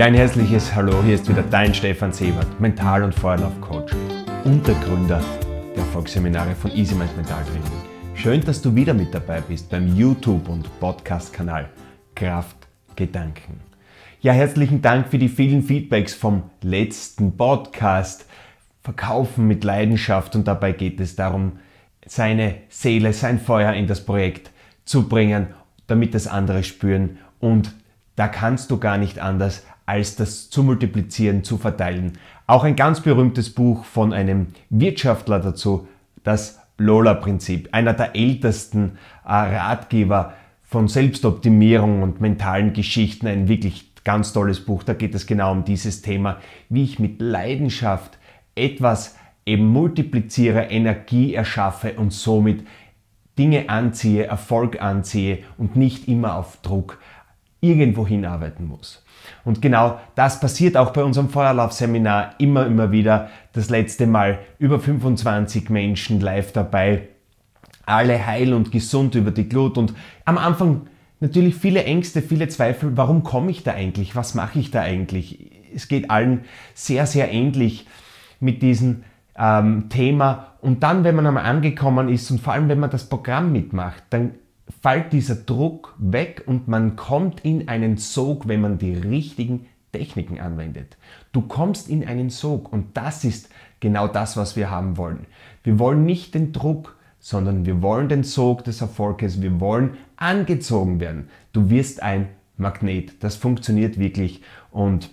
Ja, ein herzliches Hallo, hier ist wieder dein Stefan Sebert, Mental- und Feuerlauf-Coach und der Gründer der Erfolgsseminare von Easy Mind Mental Training. Schön, dass du wieder mit dabei bist beim YouTube- und Podcast-Kanal Kraft Gedanken. Ja, herzlichen Dank für die vielen Feedbacks vom letzten Podcast. Verkaufen mit Leidenschaft und dabei geht es darum, seine Seele, sein Feuer in das Projekt zu bringen, damit das andere spüren und da kannst du gar nicht anders, als das zu multiplizieren, zu verteilen. Auch ein ganz berühmtes Buch von einem Wirtschaftler dazu, das Lola-Prinzip, einer der ältesten äh, Ratgeber von Selbstoptimierung und mentalen Geschichten, ein wirklich ganz tolles Buch. Da geht es genau um dieses Thema, wie ich mit Leidenschaft etwas eben multipliziere, Energie erschaffe und somit Dinge anziehe, Erfolg anziehe und nicht immer auf Druck irgendwo hinarbeiten muss. Und genau das passiert auch bei unserem Feuerlaufseminar immer, immer wieder. Das letzte Mal über 25 Menschen live dabei. Alle heil und gesund über die Glut und am Anfang natürlich viele Ängste, viele Zweifel. Warum komme ich da eigentlich? Was mache ich da eigentlich? Es geht allen sehr, sehr ähnlich mit diesem ähm, Thema. Und dann, wenn man einmal angekommen ist und vor allem, wenn man das Programm mitmacht, dann fällt dieser Druck weg und man kommt in einen Sog, wenn man die richtigen Techniken anwendet. Du kommst in einen Sog und das ist genau das, was wir haben wollen. Wir wollen nicht den Druck, sondern wir wollen den Sog des Erfolges. Wir wollen angezogen werden. Du wirst ein Magnet. Das funktioniert wirklich und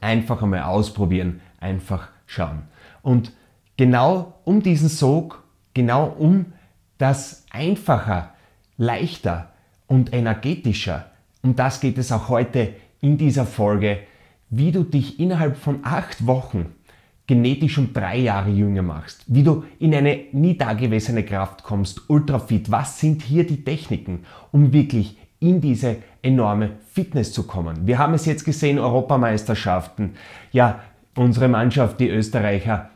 einfach einmal ausprobieren, einfach schauen. Und genau um diesen Sog, genau um das einfacher leichter und energetischer. Um das geht es auch heute in dieser Folge, wie du dich innerhalb von acht Wochen genetisch um drei Jahre jünger machst, wie du in eine nie dagewesene Kraft kommst, ultrafit. Was sind hier die Techniken, um wirklich in diese enorme Fitness zu kommen? Wir haben es jetzt gesehen, Europameisterschaften. Ja, unsere Mannschaft, die Österreicher,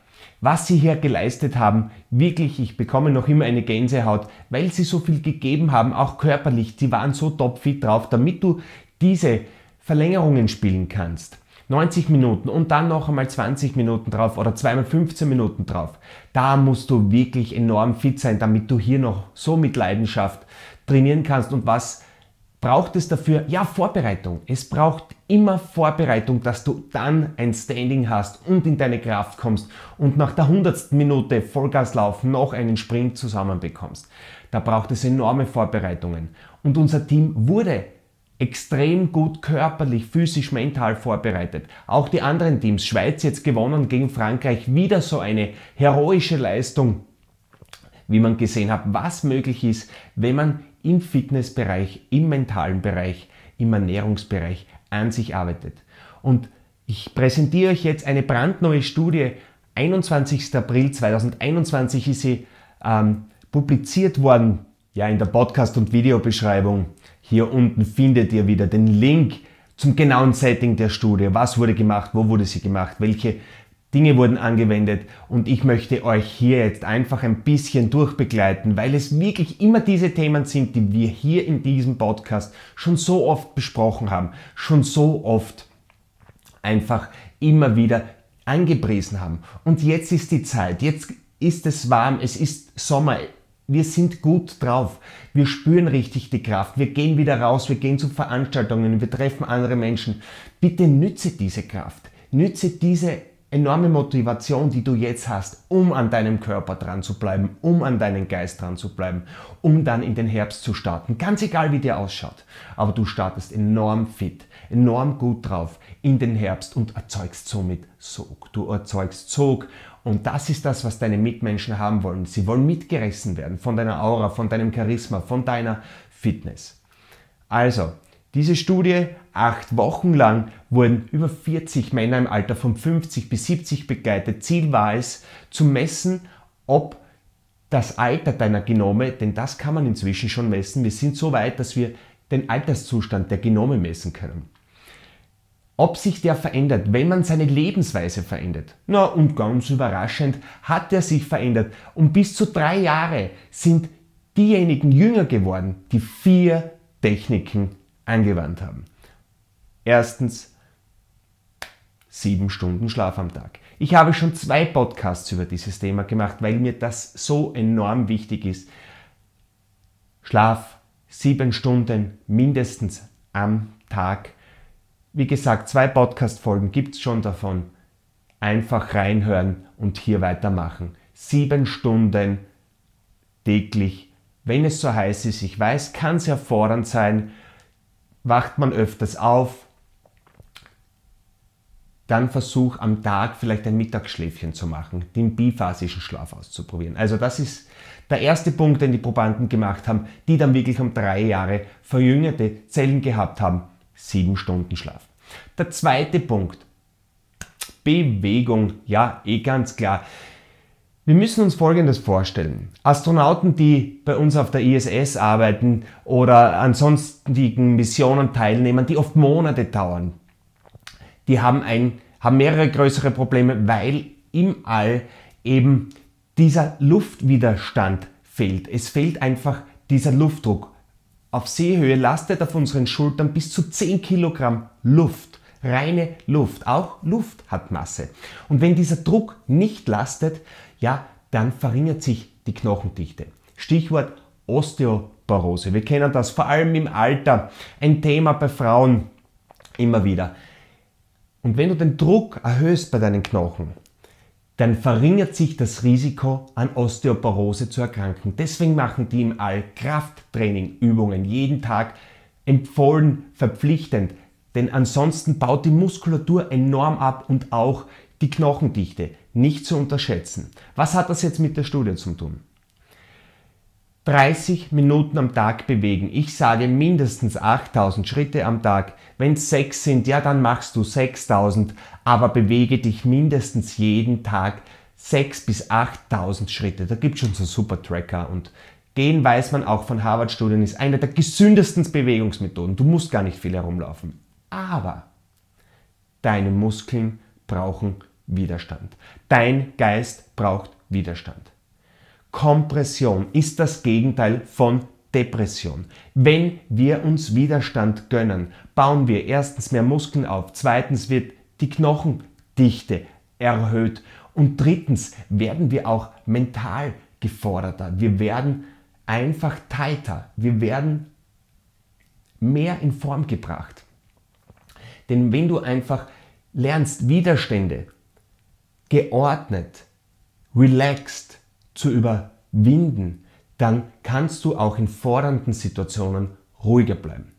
was sie hier geleistet haben, wirklich, ich bekomme noch immer eine Gänsehaut, weil sie so viel gegeben haben, auch körperlich. Sie waren so topfit drauf, damit du diese Verlängerungen spielen kannst. 90 Minuten und dann noch einmal 20 Minuten drauf oder zweimal 15 Minuten drauf. Da musst du wirklich enorm fit sein, damit du hier noch so mit Leidenschaft trainieren kannst. Und was braucht es dafür? Ja, Vorbereitung. Es braucht immer Vorbereitung, dass du dann ein Standing hast und in deine Kraft kommst und nach der hundertsten Minute Vollgaslauf noch einen Sprint zusammenbekommst. Da braucht es enorme Vorbereitungen. Und unser Team wurde extrem gut körperlich, physisch, mental vorbereitet. Auch die anderen Teams, Schweiz jetzt gewonnen gegen Frankreich, wieder so eine heroische Leistung, wie man gesehen hat, was möglich ist, wenn man im Fitnessbereich, im mentalen Bereich, im Ernährungsbereich an sich arbeitet. Und ich präsentiere euch jetzt eine brandneue Studie. 21. April 2021 ist sie ähm, publiziert worden. Ja, in der Podcast- und Videobeschreibung. Hier unten findet ihr wieder den Link zum genauen Setting der Studie. Was wurde gemacht? Wo wurde sie gemacht? Welche Dinge wurden angewendet und ich möchte euch hier jetzt einfach ein bisschen durchbegleiten, weil es wirklich immer diese Themen sind, die wir hier in diesem Podcast schon so oft besprochen haben, schon so oft einfach immer wieder angepriesen haben. Und jetzt ist die Zeit, jetzt ist es warm, es ist Sommer, wir sind gut drauf. Wir spüren richtig die Kraft. Wir gehen wieder raus, wir gehen zu Veranstaltungen, wir treffen andere Menschen. Bitte nütze diese Kraft. Nütze diese enorme Motivation, die du jetzt hast, um an deinem Körper dran zu bleiben, um an deinen Geist dran zu bleiben, um dann in den Herbst zu starten. Ganz egal, wie der ausschaut. Aber du startest enorm fit, enorm gut drauf in den Herbst und erzeugst somit Sog. Du erzeugst Sog und das ist das, was deine Mitmenschen haben wollen. Sie wollen mitgerissen werden von deiner Aura, von deinem Charisma, von deiner Fitness. Also, diese Studie, acht Wochen lang, wurden über 40 Männer im Alter von 50 bis 70 begleitet. Ziel war es, zu messen, ob das Alter deiner Genome, denn das kann man inzwischen schon messen, wir sind so weit, dass wir den Alterszustand der Genome messen können. Ob sich der verändert, wenn man seine Lebensweise verändert. Na, und ganz überraschend hat er sich verändert. Und bis zu drei Jahre sind diejenigen jünger geworden, die vier Techniken angewandt haben. Erstens sieben Stunden Schlaf am Tag. Ich habe schon zwei Podcasts über dieses Thema gemacht, weil mir das so enorm wichtig ist. Schlaf sieben Stunden mindestens am Tag. Wie gesagt, zwei Podcast-Folgen gibt es schon davon. Einfach reinhören und hier weitermachen. Sieben Stunden täglich. Wenn es so heiß ist, ich weiß, kann es erfordernd sein, wacht man öfters auf, dann versuch am Tag vielleicht ein Mittagsschläfchen zu machen, den biphasischen Schlaf auszuprobieren. Also das ist der erste Punkt, den die Probanden gemacht haben, die dann wirklich um drei Jahre verjüngerte Zellen gehabt haben, sieben Stunden Schlaf. Der zweite Punkt, Bewegung, ja, eh ganz klar. Wir müssen uns Folgendes vorstellen. Astronauten, die bei uns auf der ISS arbeiten oder an sonstigen Missionen teilnehmen, die oft Monate dauern, die haben, ein, haben mehrere größere Probleme, weil im All eben dieser Luftwiderstand fehlt. Es fehlt einfach dieser Luftdruck. Auf Seehöhe lastet auf unseren Schultern bis zu 10 Kilogramm Luft. Reine Luft. Auch Luft hat Masse. Und wenn dieser Druck nicht lastet, ja, dann verringert sich die Knochendichte. Stichwort Osteoporose. Wir kennen das vor allem im Alter. Ein Thema bei Frauen immer wieder. Und wenn du den Druck erhöhst bei deinen Knochen, dann verringert sich das Risiko, an Osteoporose zu erkranken. Deswegen machen die im All Krafttrainingübungen jeden Tag empfohlen, verpflichtend. Denn ansonsten baut die Muskulatur enorm ab und auch die Knochendichte. Nicht zu unterschätzen. Was hat das jetzt mit der Studie zu tun? 30 Minuten am Tag bewegen. Ich sage mindestens 8000 Schritte am Tag. Wenn es 6 sind, ja, dann machst du 6000, aber bewege dich mindestens jeden Tag 6 bis 8000 Schritte. Da gibt es schon so super Tracker und Gehen weiß man auch von Harvard-Studien ist eine der gesündesten Bewegungsmethoden. Du musst gar nicht viel herumlaufen. Aber deine Muskeln brauchen Widerstand. Dein Geist braucht Widerstand. Kompression ist das Gegenteil von Depression. Wenn wir uns Widerstand gönnen, bauen wir erstens mehr Muskeln auf, zweitens wird die Knochendichte erhöht und drittens werden wir auch mental geforderter. Wir werden einfach tighter. Wir werden mehr in Form gebracht. Denn wenn du einfach lernst, Widerstände geordnet, relaxed, zu überwinden, dann kannst du auch in fordernden Situationen ruhiger bleiben.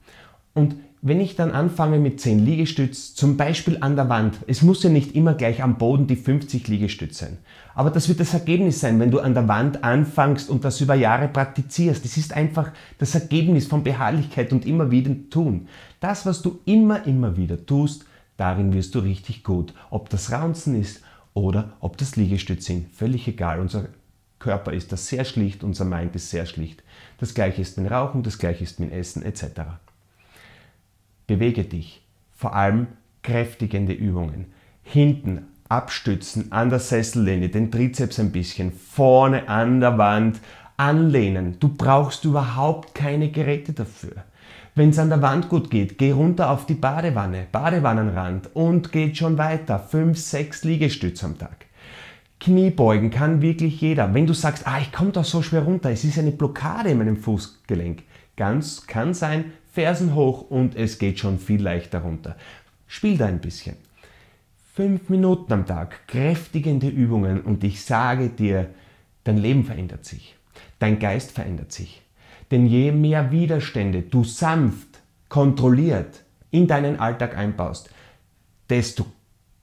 Und wenn ich dann anfange mit 10 Liegestütz, zum Beispiel an der Wand, es muss ja nicht immer gleich am Boden die 50 Liegestütz sein, aber das wird das Ergebnis sein, wenn du an der Wand anfängst und das über Jahre praktizierst. Das ist einfach das Ergebnis von Beharrlichkeit und immer wieder tun. Das, was du immer, immer wieder tust, darin wirst du richtig gut. Ob das Raunzen ist oder ob das Liegestütz sind, völlig egal. Unser Körper ist das sehr schlicht, unser Mind ist sehr schlicht. Das gleiche ist mit Rauchen, das gleiche ist mit Essen etc. Bewege dich, vor allem kräftigende Übungen. Hinten abstützen an der Sessellehne, den Trizeps ein bisschen, vorne an der Wand anlehnen. Du brauchst überhaupt keine Geräte dafür. Wenn es an der Wand gut geht, geh runter auf die Badewanne, Badewannenrand und geht schon weiter. 5, 6 Liegestütze am Tag. Kniebeugen kann wirklich jeder. Wenn du sagst, ah, ich komme da so schwer runter, es ist eine Blockade in meinem Fußgelenk, ganz kann sein, Fersen hoch und es geht schon viel leichter runter. Spiel da ein bisschen. Fünf Minuten am Tag, kräftigende Übungen und ich sage dir, dein Leben verändert sich. Dein Geist verändert sich. Denn je mehr Widerstände du sanft, kontrolliert in deinen Alltag einbaust, desto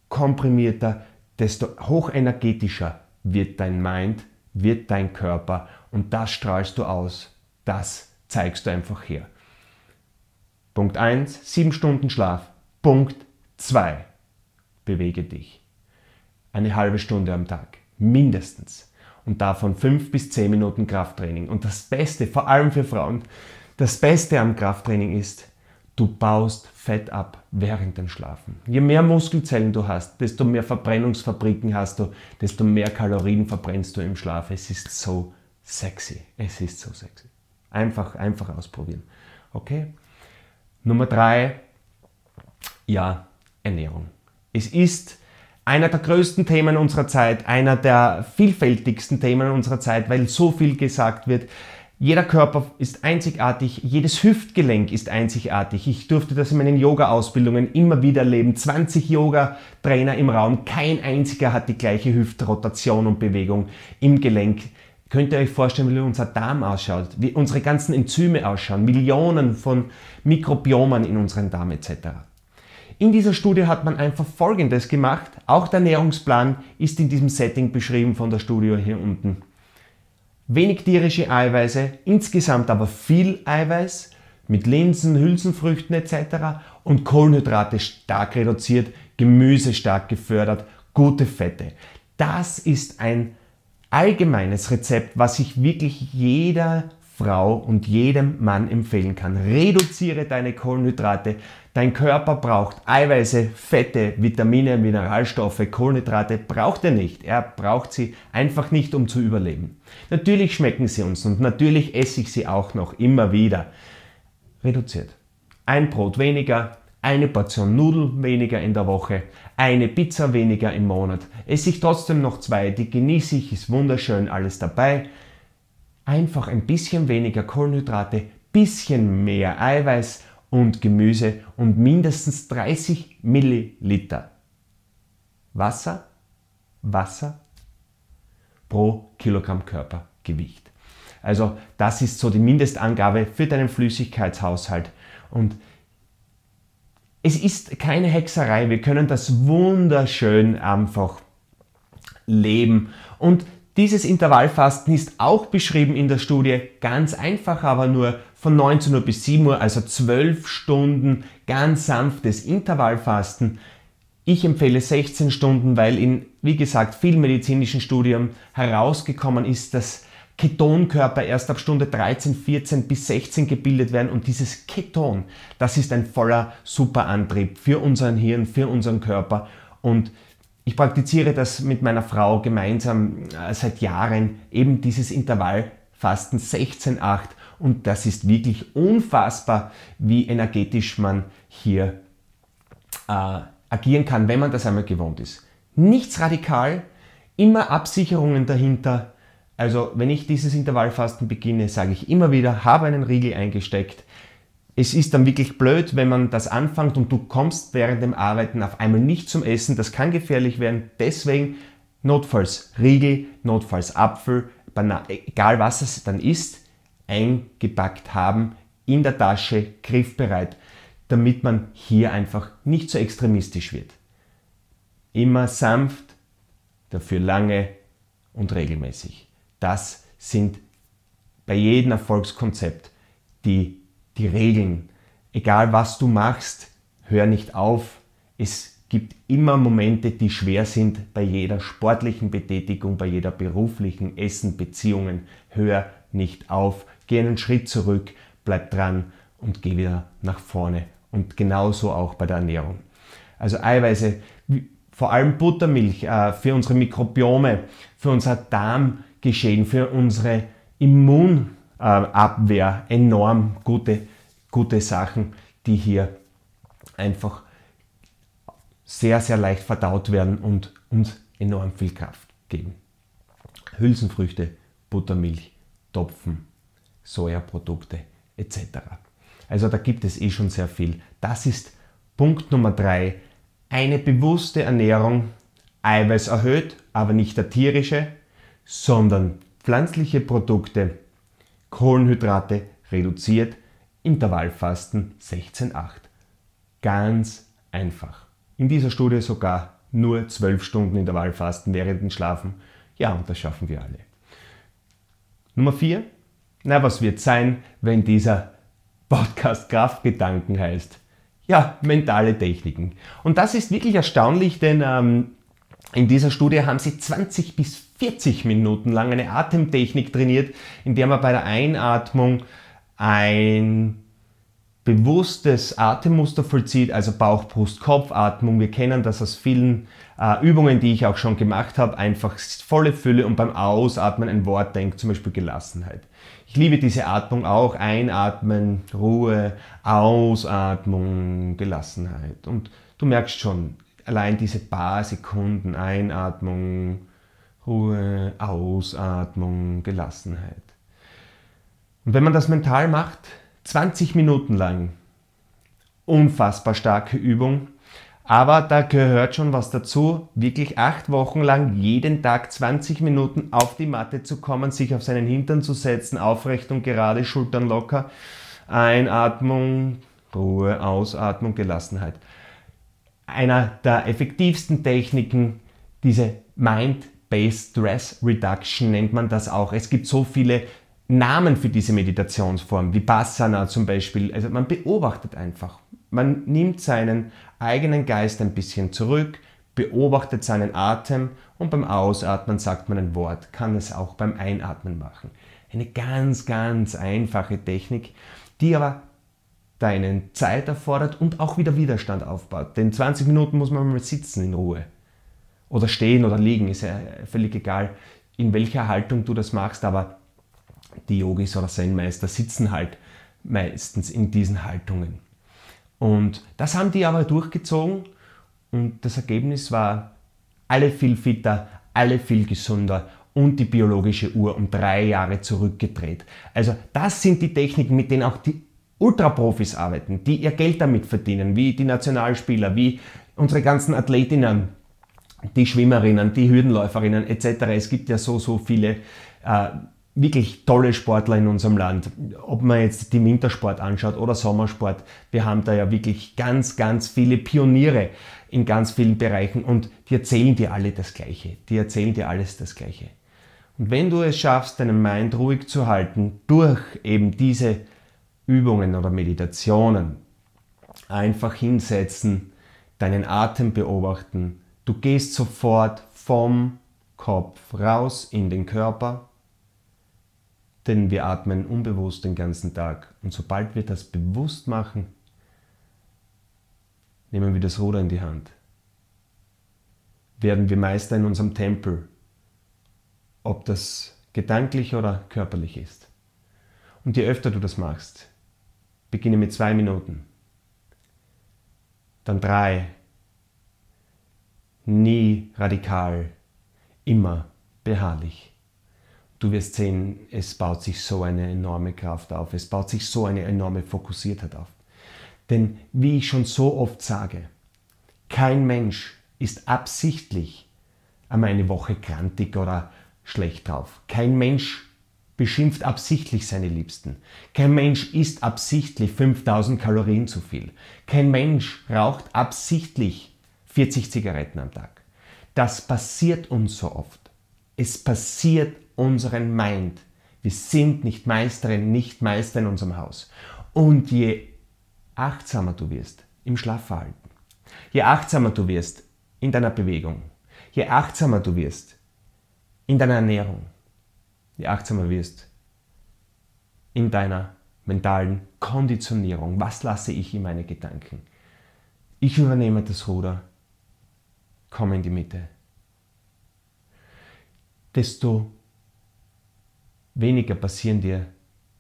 komprimierter, desto hochenergetischer wird dein Mind, wird dein Körper und das strahlst du aus, das zeigst du einfach her. Punkt 1, 7 Stunden Schlaf. Punkt 2, bewege dich. Eine halbe Stunde am Tag, mindestens. Und davon 5 bis 10 Minuten Krafttraining. Und das Beste, vor allem für Frauen, das Beste am Krafttraining ist, Du baust Fett ab während dem Schlafen. Je mehr Muskelzellen du hast, desto mehr Verbrennungsfabriken hast du, desto mehr Kalorien verbrennst du im Schlaf. Es ist so sexy. Es ist so sexy. Einfach, einfach ausprobieren. Okay? Nummer drei, ja, Ernährung. Es ist einer der größten Themen unserer Zeit, einer der vielfältigsten Themen unserer Zeit, weil so viel gesagt wird. Jeder Körper ist einzigartig, jedes Hüftgelenk ist einzigartig. Ich durfte das in meinen Yoga-Ausbildungen immer wieder erleben. 20 Yoga-Trainer im Raum, kein einziger hat die gleiche Hüftrotation und Bewegung im Gelenk. Könnt ihr euch vorstellen, wie unser Darm ausschaut, wie unsere ganzen Enzyme ausschauen, Millionen von Mikrobiomen in unserem Darm etc. In dieser Studie hat man einfach Folgendes gemacht. Auch der Ernährungsplan ist in diesem Setting beschrieben von der Studie hier unten wenig tierische Eiweiße, insgesamt aber viel Eiweiß mit Linsen, Hülsenfrüchten etc. und Kohlenhydrate stark reduziert, Gemüse stark gefördert, gute Fette. Das ist ein allgemeines Rezept, was ich wirklich jeder Frau und jedem Mann empfehlen kann. Reduziere deine Kohlenhydrate. Dein Körper braucht Eiweiße, Fette, Vitamine, Mineralstoffe, Kohlenhydrate braucht er nicht. Er braucht sie einfach nicht, um zu überleben. Natürlich schmecken sie uns und natürlich esse ich sie auch noch immer wieder. Reduziert. Ein Brot weniger, eine Portion Nudeln weniger in der Woche, eine Pizza weniger im Monat. Esse ich trotzdem noch zwei, die genieße ich, ist wunderschön, alles dabei einfach ein bisschen weniger Kohlenhydrate, bisschen mehr Eiweiß und Gemüse und mindestens 30 Milliliter. Wasser, Wasser pro Kilogramm Körpergewicht. Also das ist so die Mindestangabe für deinen Flüssigkeitshaushalt. Und es ist keine Hexerei, wir können das wunderschön einfach leben. Und dieses Intervallfasten ist auch beschrieben in der Studie, ganz einfach, aber nur von 19 Uhr bis 7 Uhr, also 12 Stunden ganz sanftes Intervallfasten. Ich empfehle 16 Stunden, weil in, wie gesagt, vielen medizinischen Studien herausgekommen ist, dass Ketonkörper erst ab Stunde 13, 14 bis 16 gebildet werden und dieses Keton, das ist ein voller Superantrieb für unseren Hirn, für unseren Körper und ich praktiziere das mit meiner Frau gemeinsam äh, seit Jahren, eben dieses Intervallfasten 16-8 und das ist wirklich unfassbar, wie energetisch man hier äh, agieren kann, wenn man das einmal gewohnt ist. Nichts radikal, immer Absicherungen dahinter. Also wenn ich dieses Intervallfasten beginne, sage ich immer wieder, habe einen Riegel eingesteckt, es ist dann wirklich blöd, wenn man das anfängt und du kommst während dem Arbeiten auf einmal nicht zum Essen. Das kann gefährlich werden. Deswegen notfalls Riegel, notfalls Apfel, egal was es dann ist, eingepackt haben, in der Tasche, griffbereit, damit man hier einfach nicht so extremistisch wird. Immer sanft, dafür lange und regelmäßig. Das sind bei jedem Erfolgskonzept die die Regeln. Egal was du machst, hör nicht auf. Es gibt immer Momente, die schwer sind bei jeder sportlichen Betätigung, bei jeder beruflichen Essen, Beziehungen. Hör nicht auf. Geh einen Schritt zurück, bleib dran und geh wieder nach vorne. Und genauso auch bei der Ernährung. Also Eiweiße, vor allem Buttermilch äh, für unsere Mikrobiome, für unser Darmgeschehen, für unsere Immun Abwehr enorm gute, gute Sachen, die hier einfach sehr, sehr leicht verdaut werden und uns enorm viel Kraft geben. Hülsenfrüchte, Buttermilch, Topfen, Sojaprodukte etc. Also da gibt es eh schon sehr viel. Das ist Punkt Nummer drei. Eine bewusste Ernährung, Eiweiß erhöht, aber nicht der tierische, sondern pflanzliche Produkte Kohlenhydrate reduziert, Intervallfasten 16,8. Ganz einfach. In dieser Studie sogar nur 12 Stunden Intervallfasten während dem Schlafen. Ja, und das schaffen wir alle. Nummer 4. Na, was wird sein, wenn dieser Podcast Kraftgedanken heißt? Ja, mentale Techniken. Und das ist wirklich erstaunlich, denn ähm, in dieser Studie haben sie 20 bis 40 Minuten lang eine Atemtechnik trainiert, in der man bei der Einatmung ein bewusstes Atemmuster vollzieht, also Bauch, Brust, Kopfatmung. Wir kennen das aus vielen äh, Übungen, die ich auch schon gemacht habe. Einfach volle Fülle und beim Ausatmen ein Wort denkt, zum Beispiel Gelassenheit. Ich liebe diese Atmung auch. Einatmen, Ruhe, Ausatmung, Gelassenheit. Und du merkst schon, allein diese paar Sekunden Einatmung, Ruhe, Ausatmung, Gelassenheit. Und wenn man das mental macht, 20 Minuten lang, unfassbar starke Übung, aber da gehört schon was dazu, wirklich acht Wochen lang jeden Tag 20 Minuten auf die Matte zu kommen, sich auf seinen Hintern zu setzen, aufrecht und gerade, Schultern locker, Einatmung, Ruhe, Ausatmung, Gelassenheit. Einer der effektivsten Techniken, diese Mind-Based Stress Reduction nennt man das auch. Es gibt so viele Namen für diese Meditationsform, wie Bassana zum Beispiel. Also man beobachtet einfach. Man nimmt seinen eigenen Geist ein bisschen zurück, beobachtet seinen Atem und beim Ausatmen sagt man ein Wort, kann es auch beim Einatmen machen. Eine ganz, ganz einfache Technik, die aber deinen Zeit erfordert und auch wieder Widerstand aufbaut. Denn 20 Minuten muss man mal sitzen in Ruhe. Oder stehen oder liegen, ist ja völlig egal, in welcher Haltung du das machst, aber die Yogis oder Zen-Meister sitzen halt meistens in diesen Haltungen. Und das haben die aber durchgezogen und das Ergebnis war alle viel fitter, alle viel gesünder und die biologische Uhr um drei Jahre zurückgedreht. Also das sind die Techniken, mit denen auch die Ultraprofis arbeiten, die ihr Geld damit verdienen, wie die Nationalspieler, wie unsere ganzen Athletinnen, die Schwimmerinnen, die Hürdenläuferinnen etc. Es gibt ja so, so viele äh, wirklich tolle Sportler in unserem Land. Ob man jetzt den Wintersport anschaut oder Sommersport, wir haben da ja wirklich ganz, ganz viele Pioniere in ganz vielen Bereichen und die erzählen dir alle das Gleiche. Die erzählen dir alles das Gleiche. Und wenn du es schaffst, deinen Mind ruhig zu halten, durch eben diese Übungen oder Meditationen, einfach hinsetzen, deinen Atem beobachten, du gehst sofort vom Kopf raus in den Körper, denn wir atmen unbewusst den ganzen Tag. Und sobald wir das bewusst machen, nehmen wir das Ruder in die Hand. Werden wir Meister in unserem Tempel, ob das gedanklich oder körperlich ist. Und je öfter du das machst, beginne mit zwei Minuten, dann drei, nie radikal, immer beharrlich du wirst sehen, es baut sich so eine enorme Kraft auf, es baut sich so eine enorme Fokussiertheit auf. Denn wie ich schon so oft sage, kein Mensch ist absichtlich einmal eine Woche krantig oder schlecht drauf. Kein Mensch beschimpft absichtlich seine Liebsten. Kein Mensch isst absichtlich 5000 Kalorien zu viel. Kein Mensch raucht absichtlich 40 Zigaretten am Tag. Das passiert uns so oft. Es passiert unseren Mind. Wir sind nicht Meisterin, nicht Meister in unserem Haus. Und je achtsamer du wirst im Schlafverhalten, je achtsamer du wirst in deiner Bewegung, je achtsamer du wirst in deiner Ernährung, je achtsamer wirst in deiner mentalen Konditionierung. Was lasse ich in meine Gedanken? Ich übernehme das Ruder, komme in die Mitte. Desto weniger passieren dir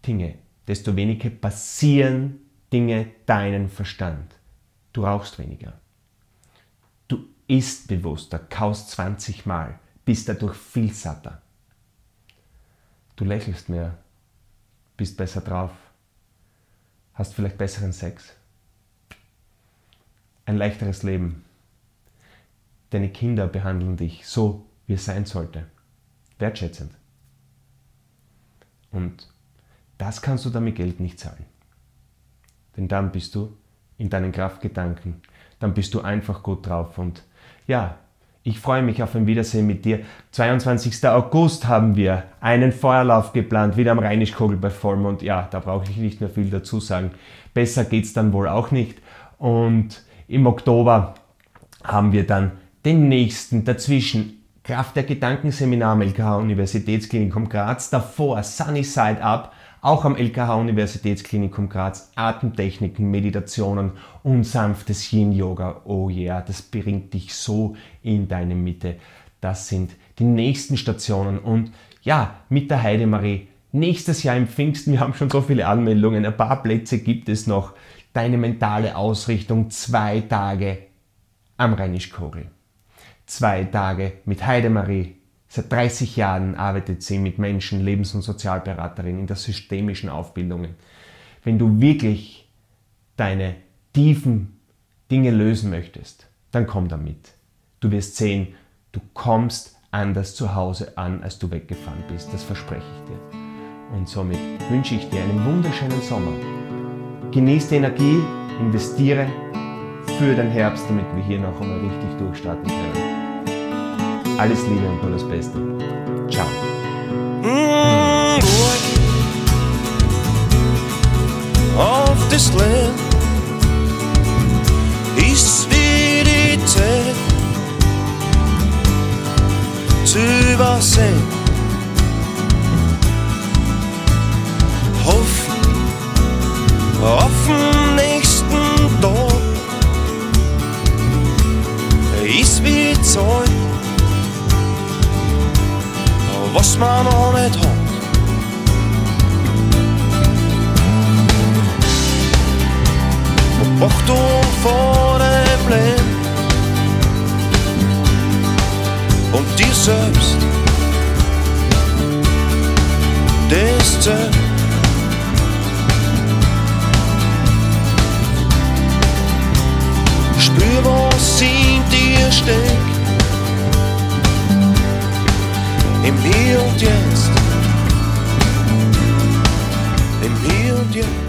Dinge, desto weniger passieren Dinge deinen Verstand. Du rauchst weniger. Du isst bewusster, kaust 20 Mal, bist dadurch viel satter. Du lächelst mehr, bist besser drauf, hast vielleicht besseren Sex, ein leichteres Leben. Deine Kinder behandeln dich so, wie es sein sollte, wertschätzend. Und das kannst du damit Geld nicht zahlen. Denn dann bist du in deinen Kraftgedanken, dann bist du einfach gut drauf. Und ja, ich freue mich auf ein Wiedersehen mit dir. 22. August haben wir einen Feuerlauf geplant, wieder am Rheinischkogel bei Vollmond. Ja, da brauche ich nicht mehr viel dazu sagen. Besser geht es dann wohl auch nicht. Und im Oktober haben wir dann den nächsten dazwischen Kraft der Gedankenseminar am LKH Universitätsklinikum Graz, davor Sunny Side Up, auch am LKH Universitätsklinikum Graz, Atemtechniken, Meditationen und sanftes Yin-Yoga. Oh yeah, das bringt dich so in deine Mitte. Das sind die nächsten Stationen und ja, mit der Heidemarie. Nächstes Jahr im Pfingsten, wir haben schon so viele Anmeldungen, ein paar Plätze gibt es noch. Deine mentale Ausrichtung, zwei Tage am Rheinisch-Kogel. Zwei Tage mit Heidemarie. Seit 30 Jahren arbeitet sie mit Menschen, Lebens- und Sozialberaterin in der systemischen Aufbildung. Wenn du wirklich deine tiefen Dinge lösen möchtest, dann komm damit. Du wirst sehen, du kommst anders zu Hause an, als du weggefahren bist. Das verspreche ich dir. Und somit wünsche ich dir einen wunderschönen Sommer. Genieß die Energie, investiere für den Herbst, damit wir hier noch einmal richtig durchstarten können. Alles Liebe und nur das Beste. Ciao. Mm, of this land ist wie die Zeit zu übersehen. Hoffen auf was man noch nicht hat. Achtung vor dem Leben und dir selbst. Das zählt. Spür, was in dir steckt. Im Hier und Jetzt. Im Hier und Jetzt.